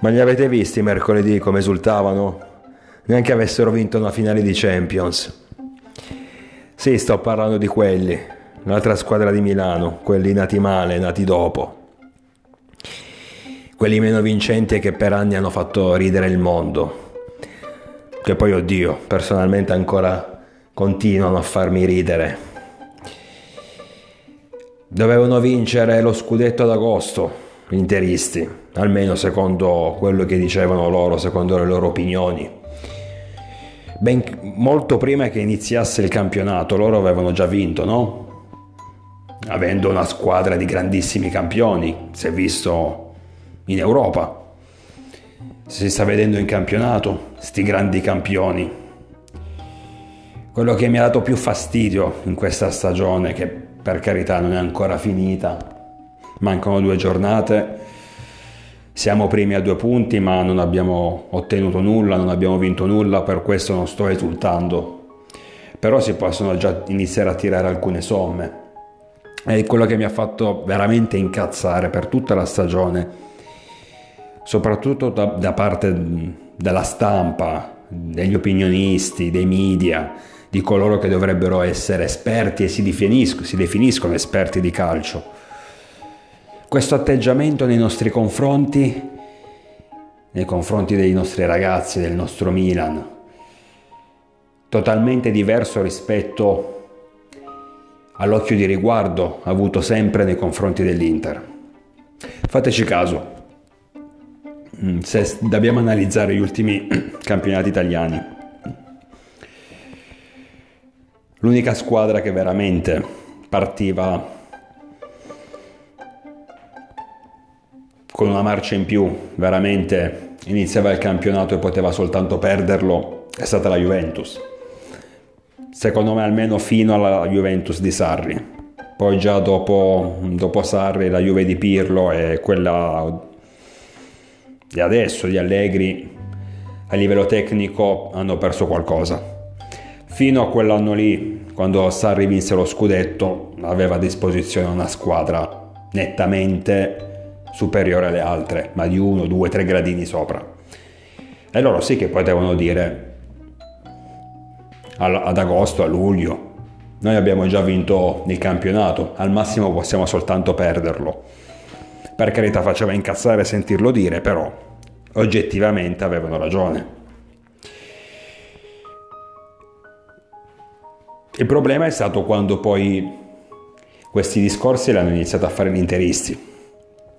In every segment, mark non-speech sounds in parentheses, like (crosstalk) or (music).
Ma li avete visti mercoledì come esultavano? Neanche avessero vinto una finale di Champions. Sì, sto parlando di quelli, l'altra squadra di Milano, quelli nati male, nati dopo. Quelli meno vincenti che per anni hanno fatto ridere il mondo. Che poi, oddio, personalmente ancora continuano a farmi ridere. Dovevano vincere lo scudetto ad agosto, interisti, almeno secondo quello che dicevano loro, secondo le loro opinioni. Ben, molto prima che iniziasse il campionato, loro avevano già vinto, no? Avendo una squadra di grandissimi campioni, si è visto in Europa. Si sta vedendo in campionato, sti grandi campioni. Quello che mi ha dato più fastidio in questa stagione, che per carità non è ancora finita, mancano due giornate, siamo primi a due punti ma non abbiamo ottenuto nulla, non abbiamo vinto nulla, per questo non sto esultando. Però si possono già iniziare a tirare alcune somme. È quello che mi ha fatto veramente incazzare per tutta la stagione, soprattutto da, da parte della stampa, degli opinionisti, dei media, di coloro che dovrebbero essere esperti e si si definiscono esperti di calcio questo atteggiamento nei nostri confronti, nei confronti dei nostri ragazzi, del nostro Milan, totalmente diverso rispetto all'occhio di riguardo avuto sempre nei confronti dell'Inter. Fateci caso, mm, se dobbiamo analizzare gli ultimi (clears throat) campionati italiani, l'unica squadra che veramente partiva con una marcia in più, veramente iniziava il campionato e poteva soltanto perderlo, è stata la Juventus. Secondo me almeno fino alla Juventus di Sarri. Poi già dopo, dopo Sarri la Juve di Pirlo e quella di adesso, di Allegri, a livello tecnico hanno perso qualcosa. Fino a quell'anno lì, quando Sarri vinse lo scudetto, aveva a disposizione una squadra nettamente superiore alle altre, ma di uno, due, tre gradini sopra. E loro sì che potevano dire ad agosto, a luglio, noi abbiamo già vinto il campionato, al massimo possiamo soltanto perderlo. Per carità faceva incazzare sentirlo dire, però oggettivamente avevano ragione. Il problema è stato quando poi questi discorsi li hanno iniziato a fare gli interisti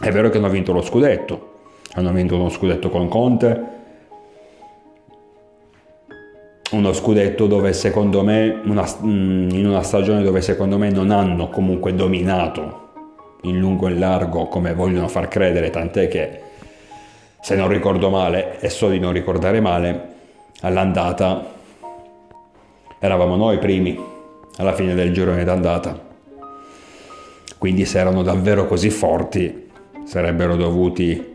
è vero che hanno vinto lo scudetto, hanno vinto uno scudetto con Conte, uno scudetto dove secondo me, una, mm, in una stagione dove secondo me non hanno comunque dominato in lungo e in largo come vogliono far credere, tant'è che se non ricordo male, e so di non ricordare male, all'andata eravamo noi primi alla fine del girone d'andata. Quindi se erano davvero così forti, dovuti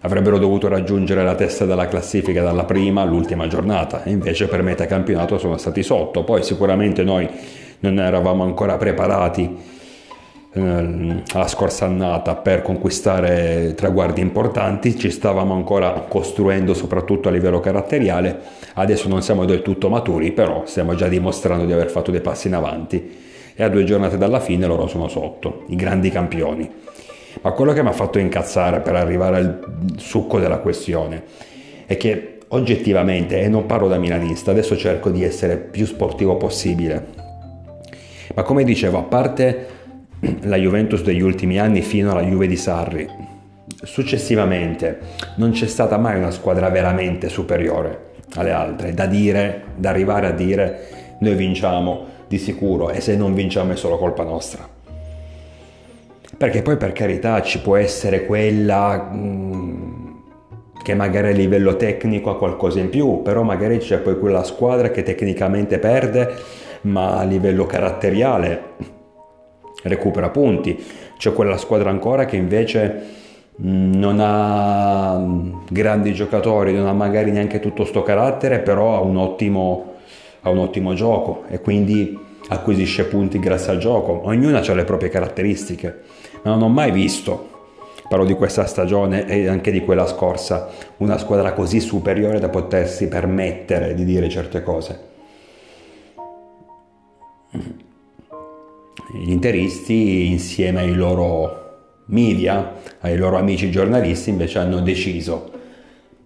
avrebbero dovuto raggiungere la testa della classifica dalla prima all'ultima giornata invece per metà campionato sono stati sotto. Poi sicuramente noi non eravamo ancora preparati eh, alla scorsa annata per conquistare traguardi importanti, ci stavamo ancora costruendo soprattutto a livello caratteriale, adesso non siamo del tutto maturi, però stiamo già dimostrando di aver fatto dei passi in avanti e a due giornate dalla fine loro sono sotto, i grandi campioni. Ma quello che mi ha fatto incazzare per arrivare al succo della questione è che oggettivamente, e non parlo da milanista, adesso cerco di essere più sportivo possibile, ma come dicevo, a parte la Juventus degli ultimi anni fino alla Juve di Sarri, successivamente non c'è stata mai una squadra veramente superiore alle altre, da dire, da arrivare a dire noi vinciamo di sicuro e se non vinciamo è solo colpa nostra. Perché poi per carità ci può essere quella mh, mm, che magari a livello tecnico ha qualcosa in più, però magari c'è poi quella squadra che tecnicamente perde, ma a livello caratteriale recupera punti. C'è quella squadra ancora che invece mm, non ha mm, grandi giocatori, non ha magari neanche tutto sto carattere, però ha un ottimo, ha un ottimo gioco e quindi acquisisce punti grazie al gioco. Ognuna ha le proprie caratteristiche ma non ho mai visto parlo di questa stagione e anche di quella scorsa, una squadra così superiore da potersi permettere di dire certe cose. Gli interisti insieme ai loro media, ai loro amici giornalisti invece hanno deciso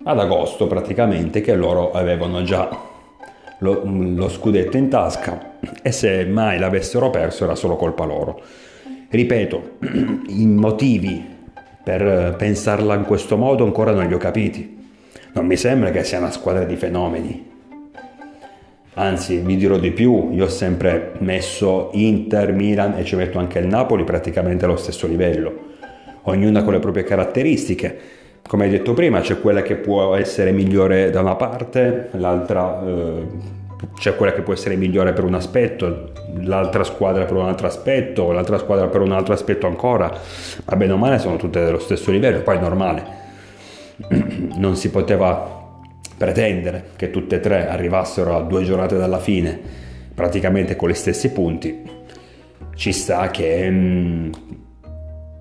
ad agosto praticamente che loro avevano già lo, lo scudetto in tasca e se mai l'avessero perso era solo colpa loro. Ripeto, (clears throat) i motivi per pensarla in questo modo ancora non li ho capiti. Non mi sembra che sia una squadra di fenomeni. Anzi, vi dirò di più, io ho sempre messo Inter, Milan e ci metto anche il Napoli praticamente allo stesso livello, ognuna con le proprie caratteristiche. Come detto prima, c'è quella che può essere migliore da una parte, l'altra eh, c'è quella che può essere migliore per un aspetto, l'altra squadra per un altro aspetto, l'altra squadra per un altro aspetto ancora, ma bene o male sono tutte dello stesso livello, poi è normale. (clears throat) Non si poteva pretendere che tutte e tre arrivassero a due giornate dalla fine, praticamente con gli stessi punti. Ci sta che mh, mm,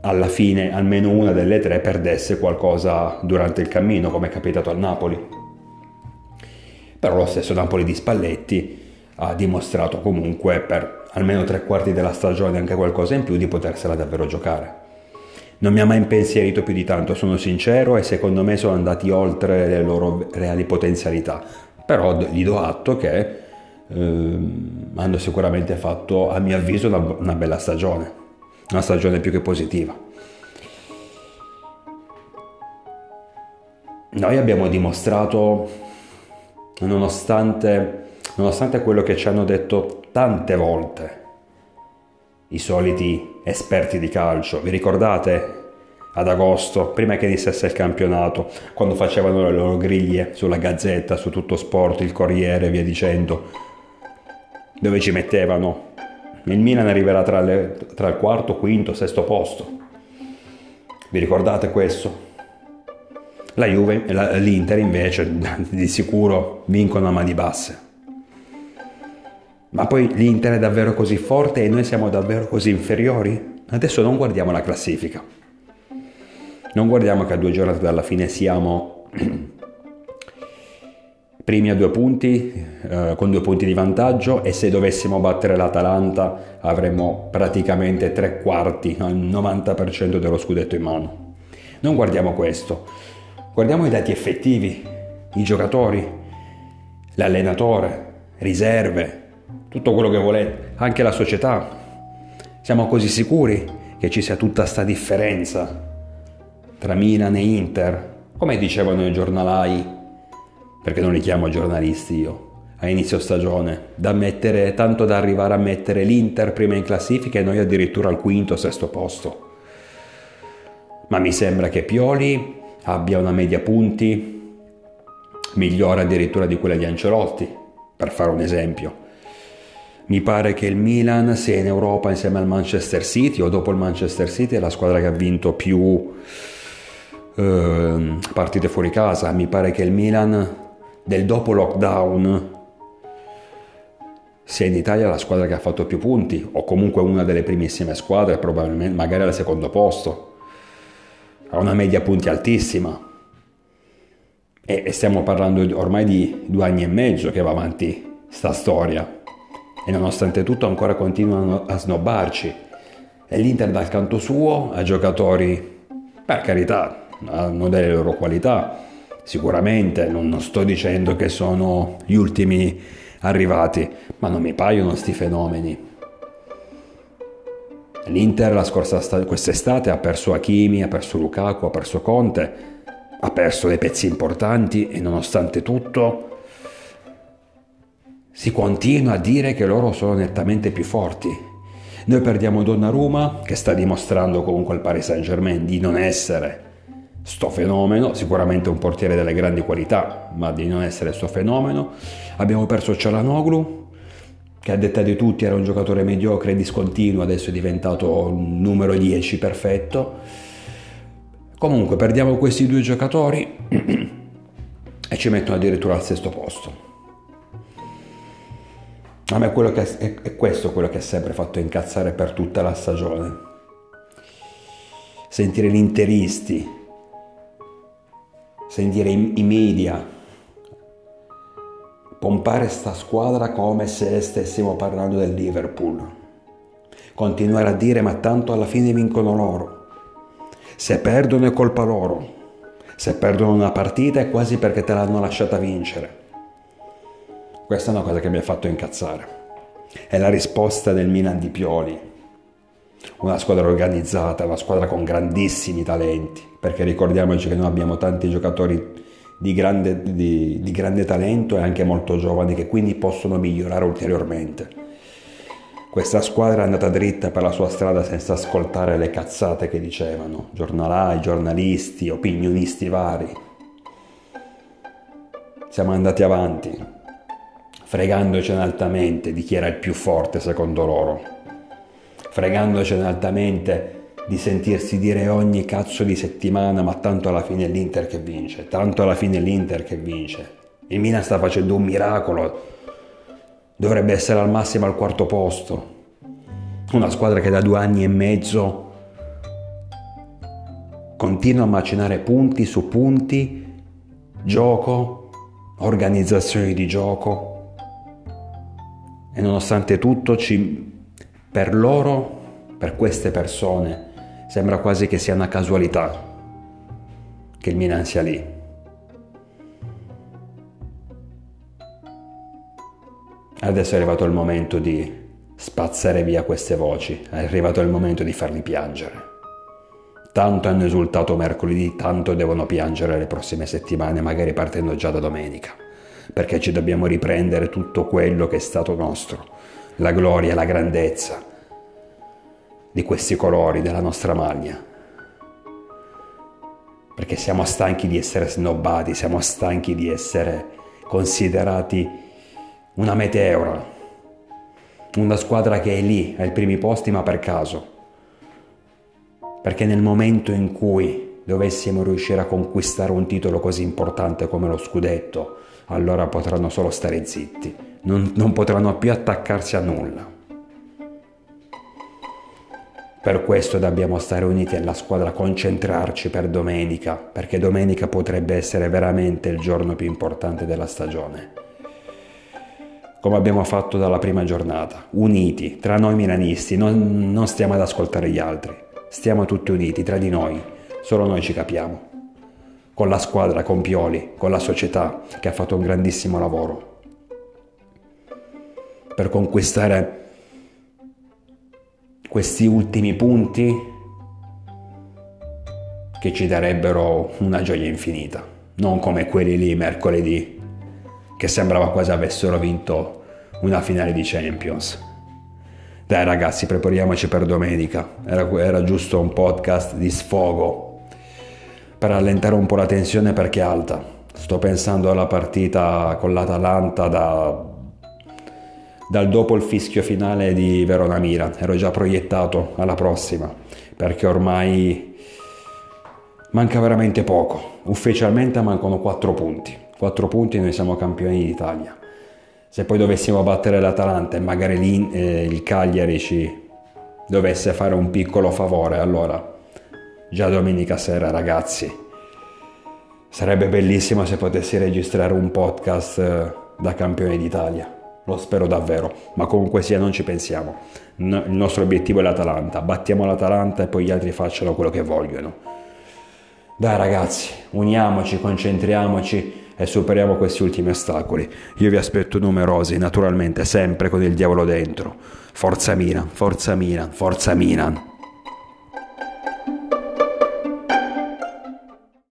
alla fine almeno una delle tre perdesse qualcosa durante il cammino, come è capitato al Napoli. Però lo stesso Napoli di Spalletti ha dimostrato comunque per almeno tre quarti della stagione anche qualcosa in più di potersela davvero giocare. Non mi ha mai impensierito più di tanto, sono sincero, e secondo me sono andati oltre le loro reali potenzialità, però gli do atto che eh, hanno sicuramente fatto, a mio avviso, una, una bella stagione, una stagione più che positiva. Noi abbiamo dimostrato nonostante, nonostante quello che ci hanno detto tante volte i soliti esperti di calcio. Vi ricordate ad agosto, prima che iniziasse il campionato, quando facevano le loro griglie sulla Gazzetta, su tutto sport, il Corriere e via dicendo, dove ci mettevano il Milan arriverà tra, le, tra il quarto, quinto, sesto posto. Vi ricordate questo? La Juve, la, l'Inter invece (laughs) di sicuro vincono a mani basse. Ma poi l'Inter è davvero così forte e noi siamo davvero così inferiori? Adesso non guardiamo la classifica. Non guardiamo che a due giornate dalla fine siamo (clears throat) primi a due punti, eh, con due punti di vantaggio e se dovessimo battere l'Atalanta avremmo praticamente tre quarti, il 90% dello scudetto in mano. Non guardiamo questo. Guardiamo i dati effettivi, i giocatori, l'allenatore, riserve, tutto quello che volete, anche la società. Siamo così sicuri che ci sia tutta questa differenza tra Milan e Inter, come dicevano i giornalai, perché non li chiamo giornalisti io, a inizio stagione, da mettere, tanto da arrivare a mettere l'Inter prima in classifica e noi addirittura al quinto o sesto posto. Ma mi sembra che Pioli abbia una media punti migliore addirittura di quella di Ancelotti, per fare un esempio. Mi pare che il Milan sia in Europa insieme al Manchester City o dopo il Manchester City è la squadra che ha vinto più eh, partite fuori casa. Mi pare che il Milan del dopo lockdown sia in Italia la squadra che ha fatto più punti o comunque una delle primissime squadre, probabilmente magari al secondo posto ha una media punti altissima. E, stiamo parlando ormai di due anni e mezzo che va avanti sta storia. E nonostante tutto ancora continuano a snobbarci. E l'Inter dal canto suo ha giocatori, per carità, hanno delle loro qualità. Sicuramente non, sto dicendo che sono gli ultimi arrivati, ma non mi paiono sti fenomeni. L'Inter la scorsa quest'estate ha perso Hakimi, ha perso Lukaku, ha perso Conte, ha perso dei pezzi importanti e nonostante tutto si continua a dire che loro sono nettamente più forti. Noi perdiamo Donnarumma che sta dimostrando comunque al Paris Saint Germain di non essere sto fenomeno, sicuramente un portiere delle grandi qualità, ma di non essere sto fenomeno. Abbiamo perso Cialanoglu che a detta di tutti era un giocatore mediocre e discontinuo, adesso è diventato numero 10 perfetto. Comunque perdiamo questi due giocatori (clears throat) e ci mettono addirittura al sesto posto. A me quello che è, questo quello che ha sempre fatto incazzare per tutta la stagione. sentire gli interisti, sentire i, media, pompare sta squadra come se stessimo parlando del Liverpool. Continuare a dire ma tanto alla fine vincono loro. Se perdono è colpa loro. Se perdono una partita è quasi perché te l'hanno lasciata vincere. Questa è una cosa che mi ha fatto incazzare. È la risposta del Milan di Pioli. Una squadra organizzata, una squadra con grandissimi talenti, perché ricordiamoci che noi abbiamo tanti giocatori di grande, di, di grande talento e anche molto giovani che quindi possono migliorare ulteriormente. Questa squadra è andata dritta per la sua strada senza ascoltare le cazzate che dicevano, giornalai, giornalisti, opinionisti vari. Siamo andati avanti, fregandocene altamente di chi era il più forte secondo loro, fregandocene altamente di sentirsi dire ogni cazzo di settimana ma tanto alla fine è l'Inter che vince, tanto alla fine è l'Inter che vince. Il Milan sta facendo un miracolo, dovrebbe essere al massimo al quarto posto. Una squadra che da due anni e mezzo continua a macinare punti su punti, gioco, organizzazioni di gioco, e nonostante tutto ci, per loro, per queste persone, sembra quasi che sia una casualità che il Milan sia lì. Adesso è arrivato il momento di spazzare via queste voci, è arrivato il momento di farli piangere. Tanto hanno esultato mercoledì, tanto devono piangere le prossime settimane, magari partendo già da domenica perché ci dobbiamo riprendere tutto quello che è stato nostro, la gloria, la grandezza di questi colori della nostra maglia. Perché siamo stanchi di essere snobbati, siamo stanchi di essere considerati una meteora, una squadra che è lì, ai primi posti ma per caso. Perché nel momento in cui dovessimo riuscire a conquistare un titolo così importante come lo scudetto, allora potranno solo stare zitti, non, non potranno più attaccarsi a nulla. Per questo dobbiamo stare uniti alla squadra, concentrarci per domenica, perché domenica potrebbe essere veramente il giorno più importante della stagione. Come abbiamo fatto dalla prima giornata, uniti, tra noi milanisti, non, non stiamo ad ascoltare gli altri, stiamo tutti uniti, tra di noi, solo noi ci capiamo con la squadra, con Pioli, con la società che ha fatto un grandissimo lavoro per conquistare questi ultimi punti che ci darebbero una gioia infinita, non come quelli lì mercoledì che sembrava quasi avessero vinto una finale di Champions. Dai ragazzi, prepariamoci per domenica, era, era giusto un podcast di sfogo per allentare un po' la tensione perché è alta. Sto pensando alla partita con l'Atalanta da, dal dopo il fischio finale di Verona Mira. Ero già proiettato alla prossima perché ormai manca veramente poco. Ufficialmente mancano 4 punti. 4 punti noi siamo campioni d'Italia. Se poi dovessimo battere l'Atalanta e magari eh, il Cagliari ci dovesse fare un piccolo favore, allora già domenica sera, ragazzi. Sarebbe bellissimo se potessi registrare un podcast eh, da campione d'Italia. Lo spero davvero, ma comunque sia non ci pensiamo. il nostro obiettivo è l'Atalanta. Battiamo l'Atalanta e poi gli altri facciano quello che vogliono. Dai ragazzi, uniamoci, concentriamoci e superiamo questi ultimi ostacoli. Io vi aspetto numerosi, naturalmente, sempre con il diavolo dentro. Forza Milan, forza Milan, forza Milan.